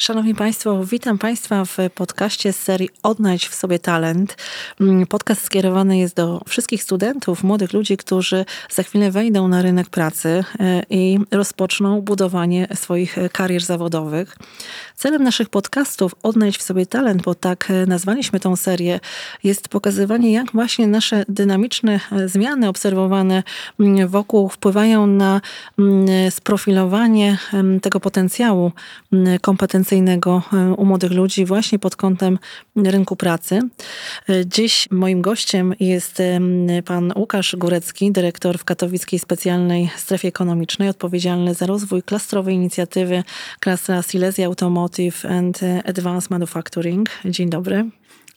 Szanowni Państwo, witam Państwa w podcaście z serii Odnajdź w sobie talent. Mm, podcast skierowany jest do wszystkich studentów, młodych ludzi, którzy za chwilę wejdą na rynek pracy e, i rozpoczną budowanie swoich karier zawodowych. Celem naszych podcastów Odnajdź w sobie talent, bo tak e, nazwaliśmy tą serię, jest pokazywanie, jak właśnie nasze dynamiczne e, zmiany obserwowane mm, wokół wpływają na mm, sprofilowanie tego potencjału kompetencji konkurencyjnego e, u młodych ludzi właśnie pod kątem rynku pracy. E, dziś moim gościem jest pan Łukasz Górecki, dyrektor w Katowickiej Specjalnej Strefie Ekonomicznej, odpowiedzialny za rozwój klastrowej inicjatywy klastra Silesia Automotive and Advanced Manufacturing. Dzień dobry.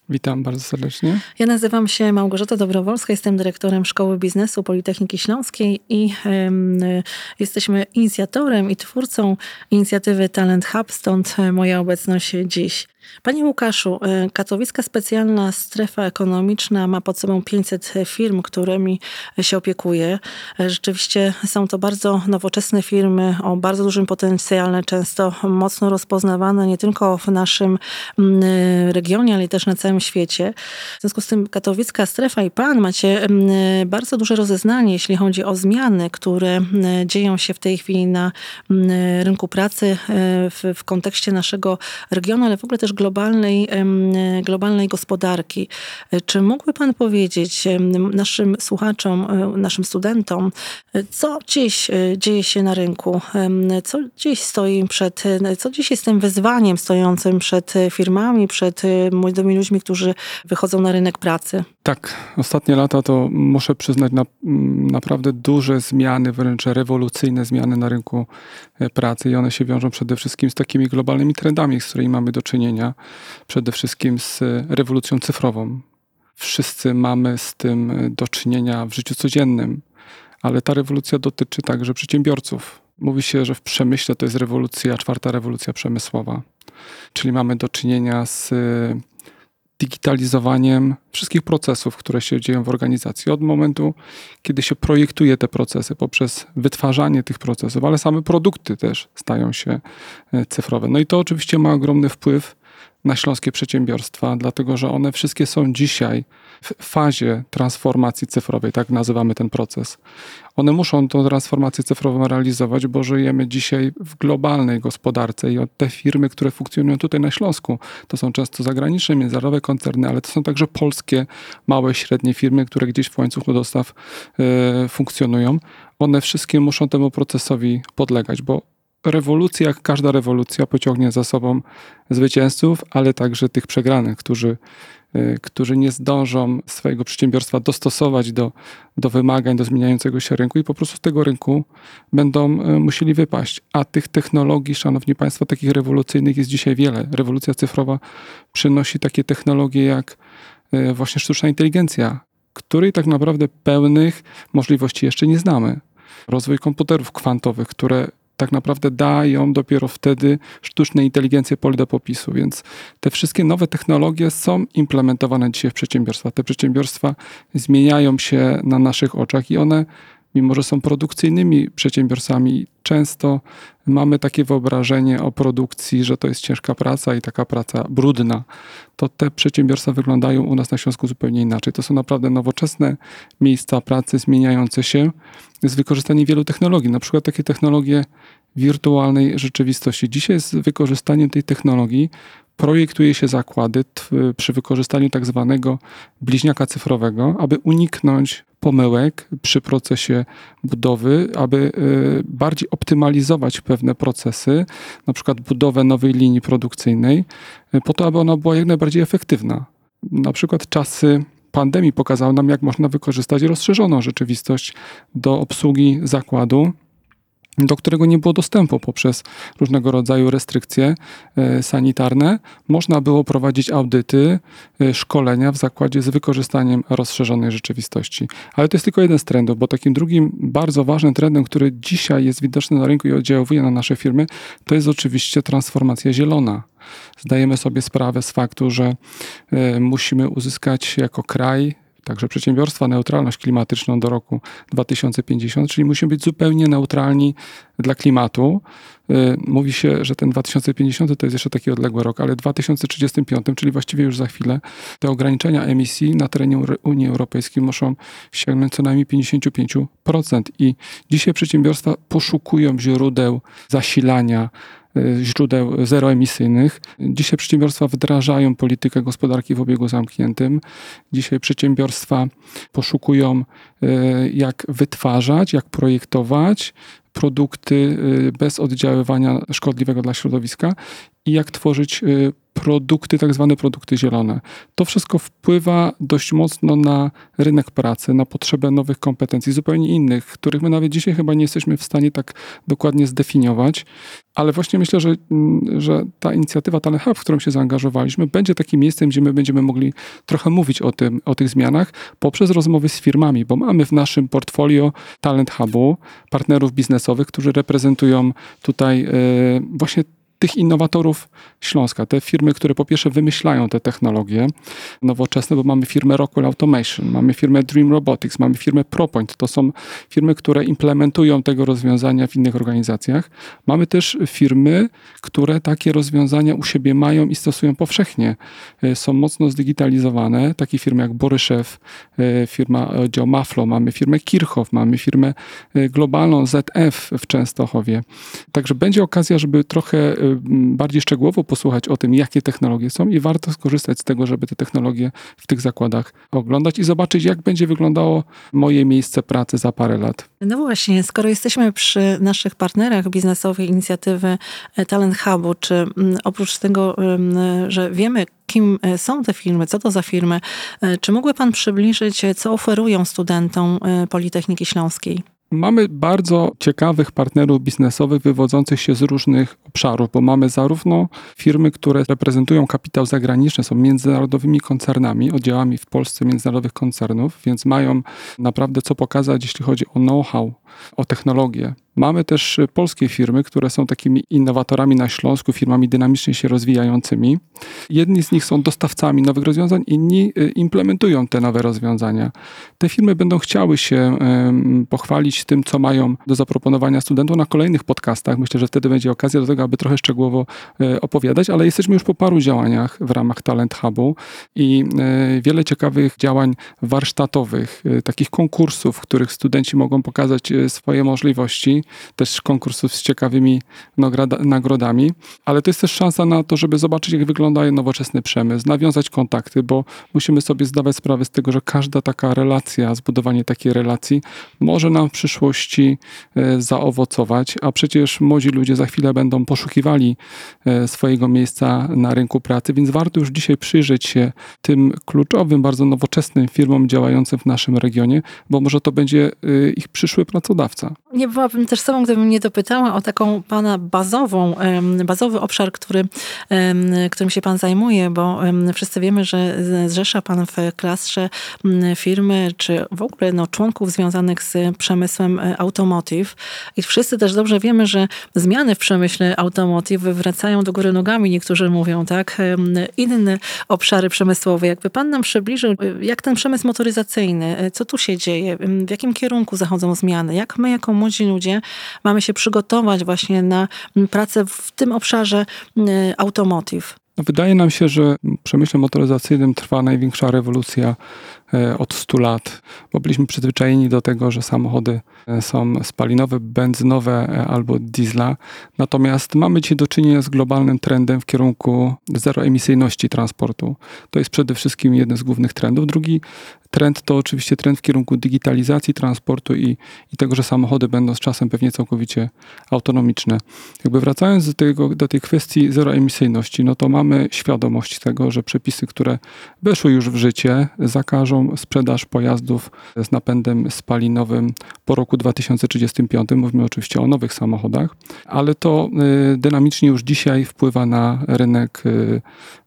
Witam bardzo serdecznie. Ja nazywam się Małgorzata Dobrowolska, jestem dyrektorem Szkoły Biznesu Politechniki Śląskiej i y, jesteśmy inicjatorem i twórcą inicjatywy Talent Hub, stąd moja obecność dziś. Panie Łukaszu, e, Katowicka Specjalna Strefa Ekonomiczna ma pod sobą 500 firm, którymi się opiekuje. E, rzeczywiście są to bardzo nowoczesne firmy o bardzo dużym potencjale, często mocno rozpoznawane nie tylko w naszym mm, regionie, ale też na całym świecie. W związku z tym Katowicka Strefa i Pan macie mm, bardzo duże rozeznanie, jeśli chodzi o zmiany, które mm, dzieją się w tej chwili na rynku pracy e, w, w kontekście naszego regionu, ale w ogóle też globalnej, globalnej gospodarki. Czy mógłby Pan powiedzieć naszym słuchaczom, e, naszym studentom, e, co dziś e, dzieje się na rynku? Co dziś stoi przed, co dziś jest tym wyzwaniem stojącym przed firmami, przed młodymi ludźmi, którzy wychodzą na rynek pracy? Tak, ostatnie lata to muszę przyznać na, naprawdę duże zmiany, wręcz rewolucyjne zmiany na rynku pracy i one się wiążą przede wszystkim z takimi globalnymi trendami, z którymi mamy do czynienia przede wszystkim z rewolucją cyfrową. Wszyscy mamy z tym do czynienia w życiu codziennym, ale ta rewolucja dotyczy także przedsiębiorców. Mówi się, że w przemyśle to jest rewolucja, czwarta rewolucja przemysłowa, czyli mamy do czynienia z digitalizowaniem wszystkich procesów, które się dzieją w organizacji. Od momentu, kiedy się projektuje te procesy, poprzez wytwarzanie tych procesów, ale same produkty też stają się e, cyfrowe. No i to oczywiście ma ogromny wpływ na śląskie przedsiębiorstwa, dlatego że one wszystkie są dzisiaj w fazie transformacji cyfrowej, tak nazywamy ten proces. One muszą tą transformację cyfrową realizować, bo żyjemy dzisiaj w globalnej gospodarce i te firmy, które funkcjonują tutaj na Śląsku, to są często zagraniczne, międzynarodowe koncerny, ale to są także polskie małe, średnie firmy, które gdzieś w łańcuchu dostaw y, funkcjonują. One wszystkie muszą temu procesowi podlegać, bo rewolucja, jak każda rewolucja, pociągnie za sobą zwycięzców, ale także tych przegranych, którzy, y, którzy nie zdążą swojego przedsiębiorstwa dostosować do, do wymagań, do zmieniającego się rynku i po prostu z tego rynku będą y, musieli wypaść. A tych technologii, szanowni państwo, takich rewolucyjnych jest dzisiaj wiele. Rewolucja cyfrowa przynosi takie technologie jak y, właśnie sztuczna inteligencja, której tak naprawdę pełnych możliwości jeszcze nie znamy. Rozwój komputerów kwantowych, które tak naprawdę dają dopiero wtedy sztuczne inteligencje pole do popisu. Więc te wszystkie nowe technologie są implementowane dzisiaj w przedsiębiorstwach. Te przedsiębiorstwa zmieniają się na naszych oczach i one mimo że są produkcyjnymi przedsiębiorcami, często mamy takie wyobrażenie o produkcji, że to jest ciężka praca i taka praca brudna. To te przedsiębiorstwa wyglądają u nas na Śląsku zupełnie inaczej. To są naprawdę nowoczesne miejsca pracy, zmieniające się z wykorzystaniem wielu technologii, na przykład takie technologie wirtualnej rzeczywistości. Dzisiaj z wykorzystaniem tej technologii projektuje się zakłady przy wykorzystaniu tak zwanego bliźniaka cyfrowego, aby uniknąć pomyłek przy procesie budowy, aby y, bardziej optymalizować pewne procesy, na przykład budowę nowej linii produkcyjnej, y, po to, aby ona była jak najbardziej efektywna. Na przykład czasy pandemii pokazały nam, jak można wykorzystać rozszerzoną rzeczywistość do obsługi zakładu do którego nie było dostępu poprzez różnego rodzaju restrykcje e, sanitarne, można było prowadzić audyty, e, szkolenia w zakładzie z wykorzystaniem rozszerzonej rzeczywistości. Ale to jest tylko jeden z trendów, bo takim drugim bardzo ważnym trendem, który dzisiaj jest widoczny na rynku i oddziałuje na nasze firmy, to jest oczywiście transformacja zielona. Zdajemy sobie sprawę z faktu, że e, musimy uzyskać jako kraj także przedsiębiorstwa neutralność klimatyczną do roku 2050, czyli musimy być zupełnie neutralni dla klimatu. Y, mówi się, że ten 2050 to jest jeszcze taki odległy rok, ale 2035, czyli właściwie już za chwilę, te ograniczenia emisji na terenie Unii Europejskiej muszą sięgnąć co najmniej 55%. I dzisiaj przedsiębiorstwa poszukują źródeł zasilania, źródeł zeroemisyjnych. Dzisiaj przedsiębiorstwa wdrażają politykę gospodarki w obiegu zamkniętym. Dzisiaj przedsiębiorstwa poszukują, y, jak wytwarzać, jak projektować, produkty y, bez oddziaływania szkodliwego dla środowiska i jak tworzyć y, produkty, tak zwane produkty zielone. To wszystko wpływa dość mocno na rynek pracy, na potrzebę nowych kompetencji, zupełnie innych, których my nawet dzisiaj chyba nie jesteśmy w stanie tak dokładnie zdefiniować. Ale właśnie myślę, że, mm, że ta inicjatywa Talent Hub, w którą się zaangażowaliśmy, będzie takim miejscem, gdzie my będziemy mogli trochę mówić o, tym, o tych zmianach poprzez rozmowy z firmami, bo mamy w naszym portfolio Talent Hubu partnerów biznesowych, którzy reprezentują tutaj yy, właśnie tych innowatorów Śląska, te firmy, które po pierwsze wymyślają te technologie nowoczesne, bo mamy firmę Rockwell Automation, mamy firmę Dream Robotics, mamy firmę ProPoint. To są firmy, które implementują tego rozwiązania w innych organizacjach. Mamy też firmy, które takie rozwiązania u siebie mają i stosują powszechnie. E, są mocno zdigitalizowane. Takie firmy jak Boryszew, e, firma oddział Maflo, mamy firmę Kirchhoff, mamy firmę e, globalną ZF w Częstochowie. Także będzie okazja, żeby trochę bardziej szczegółowo posłuchać o tym, jakie technologie są i warto skorzystać z tego, żeby te technologie w tych zakładach oglądać i zobaczyć, jak będzie wyglądało moje miejsce pracy za parę lat. No właśnie, skoro jesteśmy przy naszych partnerach biznesowej inicjatywy e, Talent Hubu, czy mm, oprócz tego, że wiemy, kim e, są te firmy, co to za firmy, e, czy mógłby Pan przybliżyć, co oferują studentom Politechniki Śląskiej? Mamy bardzo ciekawych partnerów biznesowych wywodzących się z różnych obszarów, bo mamy zarówno firmy, które reprezentują kapitał zagraniczny, są międzynarodowymi koncernami, oddziałami w Polsce międzynarodowych koncernów, więc mają naprawdę co pokazać, jeśli chodzi o know-how, o technologię. Mamy też polskie firmy, które są takimi innowatorami na Śląsku, firmami dynamicznie się rozwijającymi. Jedni z nich są dostawcami nowych rozwiązań, inni y, implementują te nowe rozwiązania. Te firmy będą chciały się pochwalić tym, co mają do zaproponowania studentom na kolejnych podcastach. Myślę, że wtedy będzie okazja do tego, aby trochę szczegółowo e, opowiadać, ale jesteśmy już po paru działaniach w ramach Talent Hubu i e, wiele ciekawych działań warsztatowych, e, takich konkursów, w których studenci mogą pokazać swoje możliwości też konkursów z ciekawymi nagrodami, ale to jest też szansa na to, żeby zobaczyć, jak wygląda nowoczesny przemysł, nawiązać kontakty, bo musimy sobie zdawać sprawę z tego, że każda taka relacja, zbudowanie takiej relacji może nam w przyszłości e, zaowocować, a przecież młodzi ludzie za chwilę będą poszukiwali e, swojego miejsca na rynku pracy, więc warto już dzisiaj przyjrzeć się tym kluczowym, bardzo nowoczesnym firmom działającym w naszym regionie, bo może to będzie e, ich przyszły pracodawca. Nie byłabym też też sobą, gdybym nie dopytała o taką pana bazową, bazowy obszar, który, którym się pan zajmuje, bo wszyscy wiemy, że zrzesza pan w klastrze firmy, czy w ogóle no, członków związanych z przemysłem e, automotive. I wszyscy też dobrze wiemy, że zmiany w przemyśle automotive wracają do góry nogami, niektórzy mówią, tak? Inne obszary przemysłowe. Jakby pan nam przybliżył, e, jak ten przemysł motoryzacyjny, e, co tu się dzieje, w jakim kierunku zachodzą zmiany, jak my jako młodzi ludzie mamy się przygotować właśnie na pracę w tym obszarze automotive. No wydaje nam się, że w przemyśle motoryzacyjnym trwa największa rewolucja od 100 lat, bo byliśmy przyzwyczajeni do tego, że samochody e, są spalinowe, benzynowe e, albo diesla. Natomiast mamy dzisiaj do czynienia z globalnym trendem w kierunku zeroemisyjności transportu. To jest przede wszystkim jeden z głównych trendów. Drugi trend to oczywiście trend w kierunku digitalizacji transportu i, i tego, że samochody będą z czasem pewnie całkowicie autonomiczne. Jakby wracając do, tego, do tej kwestii zeroemisyjności, no to mamy świadomość tego, że przepisy, które weszły już w życie, zakażą sprzedaż pojazdów z napędem spalinowym po roku 2035. Mówimy oczywiście o nowych samochodach, ale to y, dynamicznie już dzisiaj wpływa na rynek y,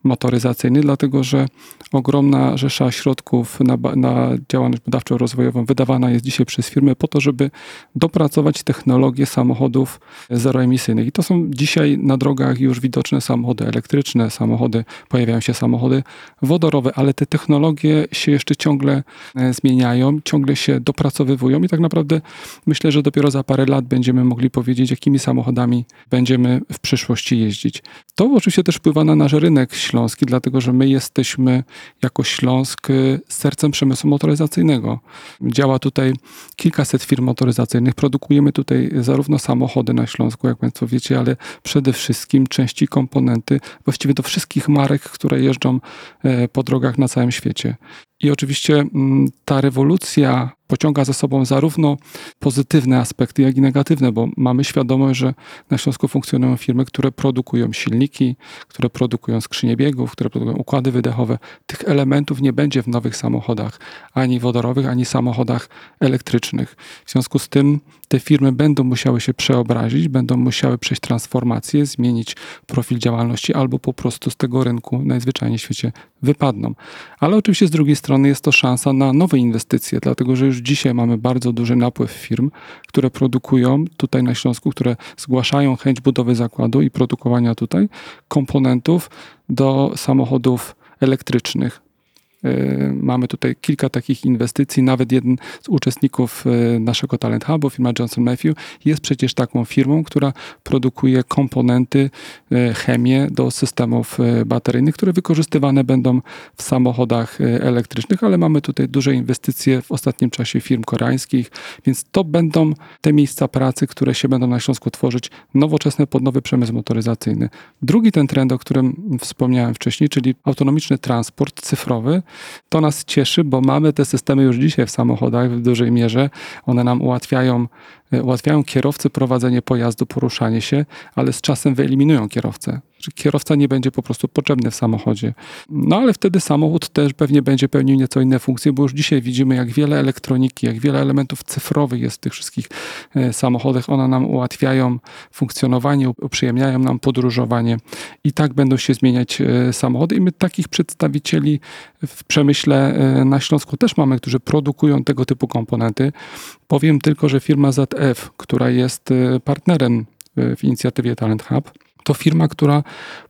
motoryzacyjny, dlatego że ogromna rzesza środków na, na działalność badawczo-rozwojową wydawana jest dzisiaj przez firmy po to, żeby dopracować technologię samochodów zeroemisyjnych. I to są dzisiaj na drogach już widoczne samochody elektryczne, samochody, pojawiają się samochody wodorowe, ale te technologie się jeszcze ciągle e, zmieniają, ciągle się dopracowywują i tak naprawdę myślę, że dopiero za parę lat będziemy mogli powiedzieć, jakimi samochodami będziemy w przyszłości jeździć. To oczywiście też wpływa na nasz rynek śląski, dlatego że my jesteśmy jako Śląsk sercem przemysłu motoryzacyjnego. Działa tutaj kilkaset firm motoryzacyjnych. Produkujemy tutaj zarówno samochody na Śląsku, jak Państwo wiecie, ale przede wszystkim części, komponenty, właściwie do wszystkich marek, które jeżdżą e, po drogach na całym świecie. I oczywiście mm, ta rewolucja pociąga za sobą zarówno pozytywne aspekty, jak i negatywne, bo mamy świadomość, że na Śląsku funkcjonują firmy, które produkują silniki, które produkują skrzynie biegów, które produkują układy wydechowe. Tych elementów nie będzie w nowych samochodach, ani wodorowych, ani samochodach elektrycznych. W związku z tym te firmy będą musiały się przeobrazić, będą musiały przejść transformację, zmienić profil działalności albo po prostu z tego rynku najzwyczajniej w świecie wypadną. Ale oczywiście z drugiej strony jest to szansa na nowe inwestycje, dlatego że już dzisiaj mamy bardzo duży napływ firm, które produkują tutaj na Śląsku, które zgłaszają chęć budowy zakładu i produkowania tutaj komponentów do samochodów elektrycznych. Y, mamy tutaj kilka takich inwestycji. Nawet jeden z uczestników y, naszego Talent Hubu, firma Johnson Matthew, jest przecież taką firmą, która produkuje komponenty, y, chemię do systemów bateryjnych, które wykorzystywane będą w samochodach elektrycznych, ale mamy tutaj duże inwestycje w ostatnim czasie firm koreańskich, więc to będą te miejsca pracy, które się będą na Śląsku tworzyć, nowoczesny podnowy przemysł motoryzacyjny. Drugi ten trend, o którym wspomniałem wcześniej, czyli autonomiczny transport cyfrowy, to nas cieszy, bo mamy te systemy już dzisiaj w samochodach w dużej mierze. One nam ułatwiają ułatwiają kierowcy prowadzenie pojazdu, poruszanie się, ale z czasem wyeliminują kierowcę. Kierowca nie będzie po prostu potrzebny w samochodzie. No ale wtedy samochód też pewnie będzie pełnił nieco inne funkcje, bo już dzisiaj widzimy, jak wiele elektroniki, jak wiele elementów cyfrowych jest w tych wszystkich e, samochodach. One nam ułatwiają funkcjonowanie, uprzyjemniają nam podróżowanie i tak będą się zmieniać e, samochody. I my takich przedstawicieli w przemyśle na Śląsku też mamy, którzy produkują tego typu komponenty. Powiem tylko, że firma ZF, która jest y, partnerem y, w inicjatywie Talent Hub, to firma, która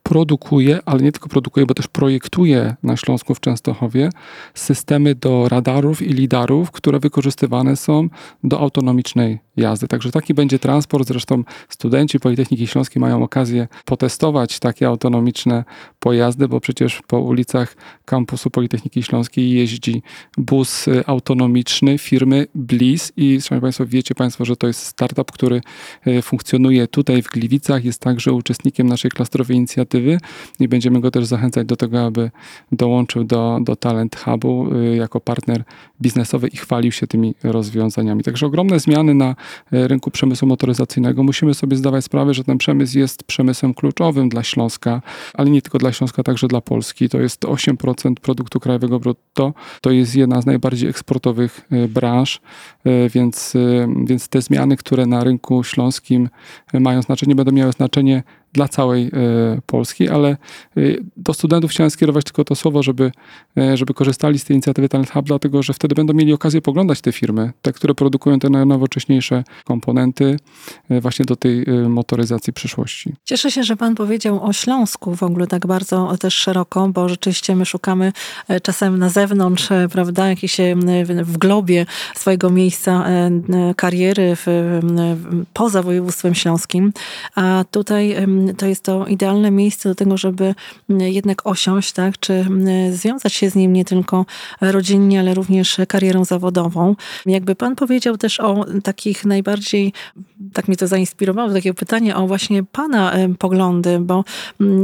produkuje, ale nie tylko produkuje, bo też projektuje na Śląsku w Częstochowie systemy do radarów i lidarów, które wykorzystywane są do autonomicznej jazdy. Także taki będzie transport. Zresztą studenci Politechniki Śląskiej mają okazję potestować takie autonomiczne pojazdy, bo przecież po ulicach kampusu Politechniki Śląskiej jeździ bus autonomiczny firmy Bliss i szanowni Państwo, wiecie Państwo, że to jest startup, który e, funkcjonuje tutaj w Gliwicach, jest także uczestnikiem naszej klastrowej inicjatywy i będziemy go też zachęcać do tego, aby dołączył do, do Talent Hubu e, jako partner biznesowy i chwalił się tymi rozwiązaniami. Także ogromne zmiany na rynku przemysłu motoryzacyjnego. Musimy sobie zdawać sprawę, że ten przemysł jest przemysłem kluczowym dla Śląska, ale nie tylko dla Śląska, także dla Polski. To jest 8% produktu krajowego brutto. To jest jedna z najbardziej eksportowych e, branż, e, więc, więc te zmiany, które na rynku śląskim mają znaczenie, będą miały znaczenie dla całej e, Polski, ale e, do studentów chciałem skierować tylko to słowo, żeby, e, żeby korzystali z tej inicjatywy Talent Hub, dlatego że wtedy będą mieli okazję poglądać te firmy, te, które produkują te najnowocześniejsze komponenty właśnie do tej motoryzacji przyszłości. Cieszę się, że Pan powiedział o Śląsku w ogóle tak bardzo też szeroko, bo rzeczywiście my szukamy czasem na zewnątrz, prawda, jakiś w globie swojego miejsca kariery w, poza województwem śląskim, a tutaj to jest to idealne miejsce do tego, żeby jednak osiąść, tak, czy związać się z nim nie tylko rodzinnie, ale również karierą zawodową. Jakby pan powiedział też o takich najbardziej, tak mnie to zainspirowało do takiego pytania o właśnie pana poglądy, bo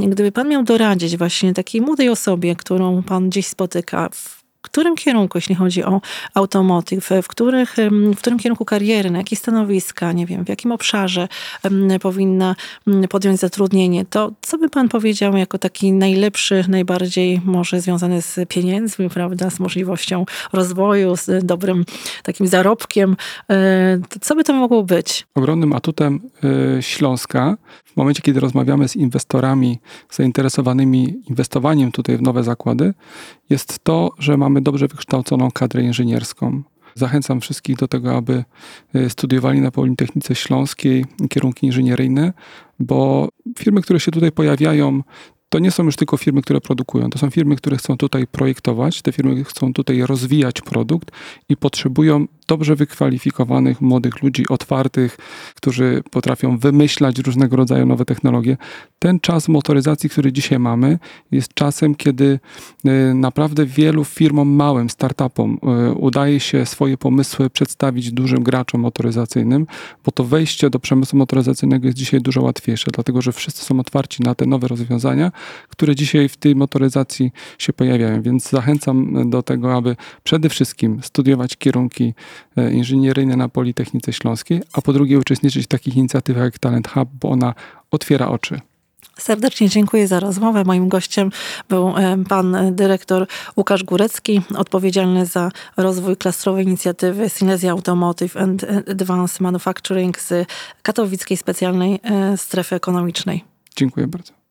gdyby pan miał doradzić właśnie takiej młodej osobie, którą pan gdzieś spotyka w którym kierunku, jeśli chodzi o automotyw, w, których, w którym kierunku kariery, na jakie stanowiska, nie wiem, w jakim obszarze powinna podjąć zatrudnienie, to co by pan powiedział jako taki najlepszy, najbardziej może związany z pieniędzmi, prawda, z możliwością rozwoju, z dobrym takim zarobkiem, e, co by to mogło być? Ogromnym atutem e, Śląska w momencie, kiedy rozmawiamy z inwestorami zainteresowanymi inwestowaniem tutaj w nowe zakłady, jest to, że mamy dobrze wykształconą kadrę inżynierską. Zachęcam wszystkich do tego, aby e, studiowali na Politechnice Śląskiej kierunki inżynieryjne, bo firmy, które się tutaj pojawiają, to nie są już tylko firmy, które produkują, to są firmy, które chcą tutaj projektować, te firmy chcą tutaj rozwijać produkt i potrzebują dobrze wykwalifikowanych młodych ludzi, otwartych, którzy potrafią wymyślać różnego rodzaju nowe technologie. Ten czas motoryzacji, który dzisiaj mamy, jest czasem, kiedy y, naprawdę wielu firmom małym, startupom y, udaje się swoje pomysły przedstawić dużym graczom motoryzacyjnym, bo to wejście do przemysłu motoryzacyjnego jest dzisiaj dużo łatwiejsze, dlatego że wszyscy są otwarci na te nowe rozwiązania, które dzisiaj w tej motoryzacji się pojawiają. Więc zachęcam do tego, aby przede wszystkim studiować kierunki e, inżynieryjne na Politechnice Śląskiej, a po drugie uczestniczyć w takich inicjatywach jak Talent Hub, bo ona otwiera oczy. Serdecznie dziękuję za rozmowę. Moim gościem był e, pan dyrektor Łukasz Górecki, odpowiedzialny za rozwój klastrowej inicjatywy Silesia Automotive and Advanced Manufacturing z katowickiej specjalnej e, strefy ekonomicznej. Dziękuję bardzo.